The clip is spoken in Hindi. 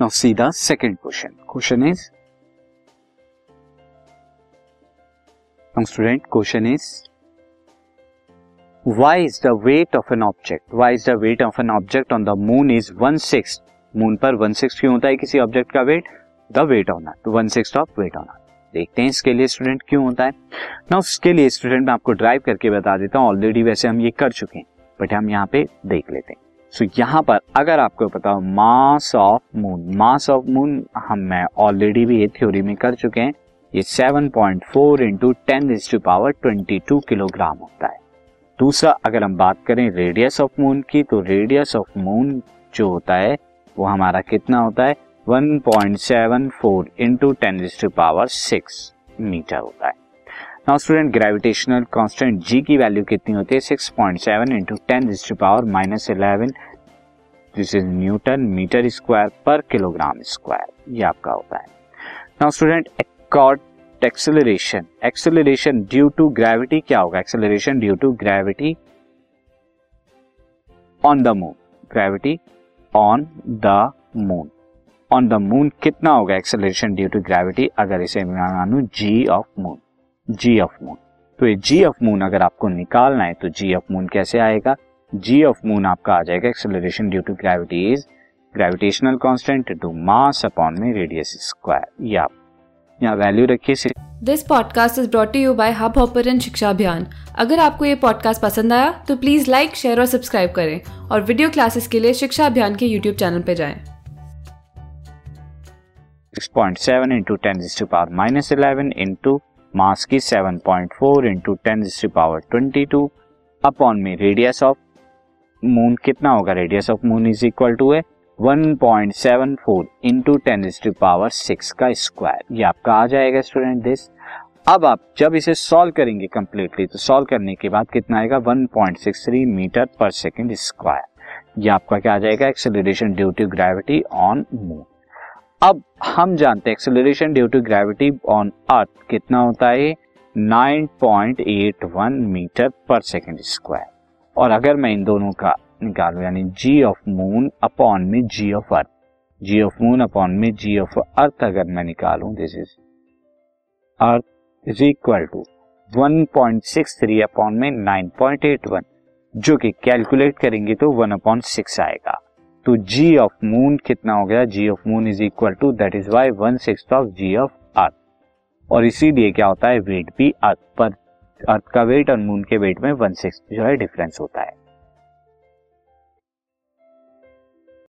Now see the second question question is student question is why is the weight of an object why is the weight of an object on the moon is one six moon पर वन सिक्स क्यों होता है किसी ऑब्जेक्ट का weight the weight on earth one six of weight on earth देखते हैं इसके लिए स्टूडेंट क्यों होता है। ना उसके लिए स्टूडेंट मैं आपको ड्राइव करके बता देता हूँ ऑलरेडी वैसे हम ये कर चुके हैं बट हम यहाँ पे देख लेते हैं। सो so, यहाँ पर अगर आपको पता हो mass of moon mass of moon हम मैं ऑलरेडी भी ये थ्योरी में कर चुके हैं। ये 7.4 point four into ten to power 22 kilogram होता है। दूसरा अगर हम बात करें रेडियस ऑफ़ मून की तो रेडियस ऑफ़ मून जो होता है वो हमारा कितना होता है? 1.74 point seven four into ten to power six metre होता है। Now student gravitational constant G की वैल्यू कितनी होती है? 6.7 point seven into ten to power minus eleven this is newton metre square पर किलोग्राम स्क्वायर ये आपका होता है। Now student accord acceleration acceleration due to gravity क्या होगा? Acceleration due to gravity on the moon gravity on the moon on the moon कितना होगा? एक्सेलरेशन ड्यू टू ग्रेविटी अगर इसे मानू G of moon G of moon तो ये जी ऑफ़ मून अगर आपको निकालना है तो जी ऑफ़ मून कैसे आएगा? जी ऑफ़ मून आपका आ जाएगा acceleration due to gravity is gravitational constant to mass upon में रेडियस स्क्वायर ये आप यहाँ वैल्यू रखिए this podcast is brought you by Hubhopper Shiksha Abhiyan अगर आपको ये पॉडकास्ट पसंद आया तो प्लीज़ लाइक शेयर और सब्सक्राइब करें और वीडियो क्लासेस के लिए शिक्षा अभियान के यूट्यूब चैनल पर जाएँ। 6.7 into 10 to the power minus 11 into mass की 7.4 point four into ten power twenty two upon में रेडियस ऑफ़ मून कितना होगा radius of moon is equal to है 1.74 point seven four into ten power six का स्क्वायर ये आपका आ जाएगा स्टूडेंट दिस अब आप जब इसे सॉल्व करेंगे कंप्लीटली तो सॉल्व करने के बाद कितना आएगा? 1.63 मीटर पर सेकेंड स्क्वायर ये आपका क्या आ जाएगा? Acceleration due to gravity on moon अब हम जानते हैं acceleration due to gravity on earth कितना होता है? 9.81 मीटर पर सेकेंड स्क्वायर और अगर मैं इन दोनों का निकालू, यानी जी ऑफ़ मून अपॉन में g of earth g of moon upon में जी ऑफ़ अर्थ अगर मैं निकालू this is earth is equal to 1.63 upon में 9.81 जो कि कैलकुलेट करेंगे तो 1 अपॉन सिक्स आएगा। तो जी ऑफ़ मून कितना हो गया? G of moon is equal to that is Y one six of g of earth और इसीलिए क्या होता है? वेट भी अर्थ पर अर्थ का वेट और मून के वेट में वन सिक्स जो है डिफरेंस होता है।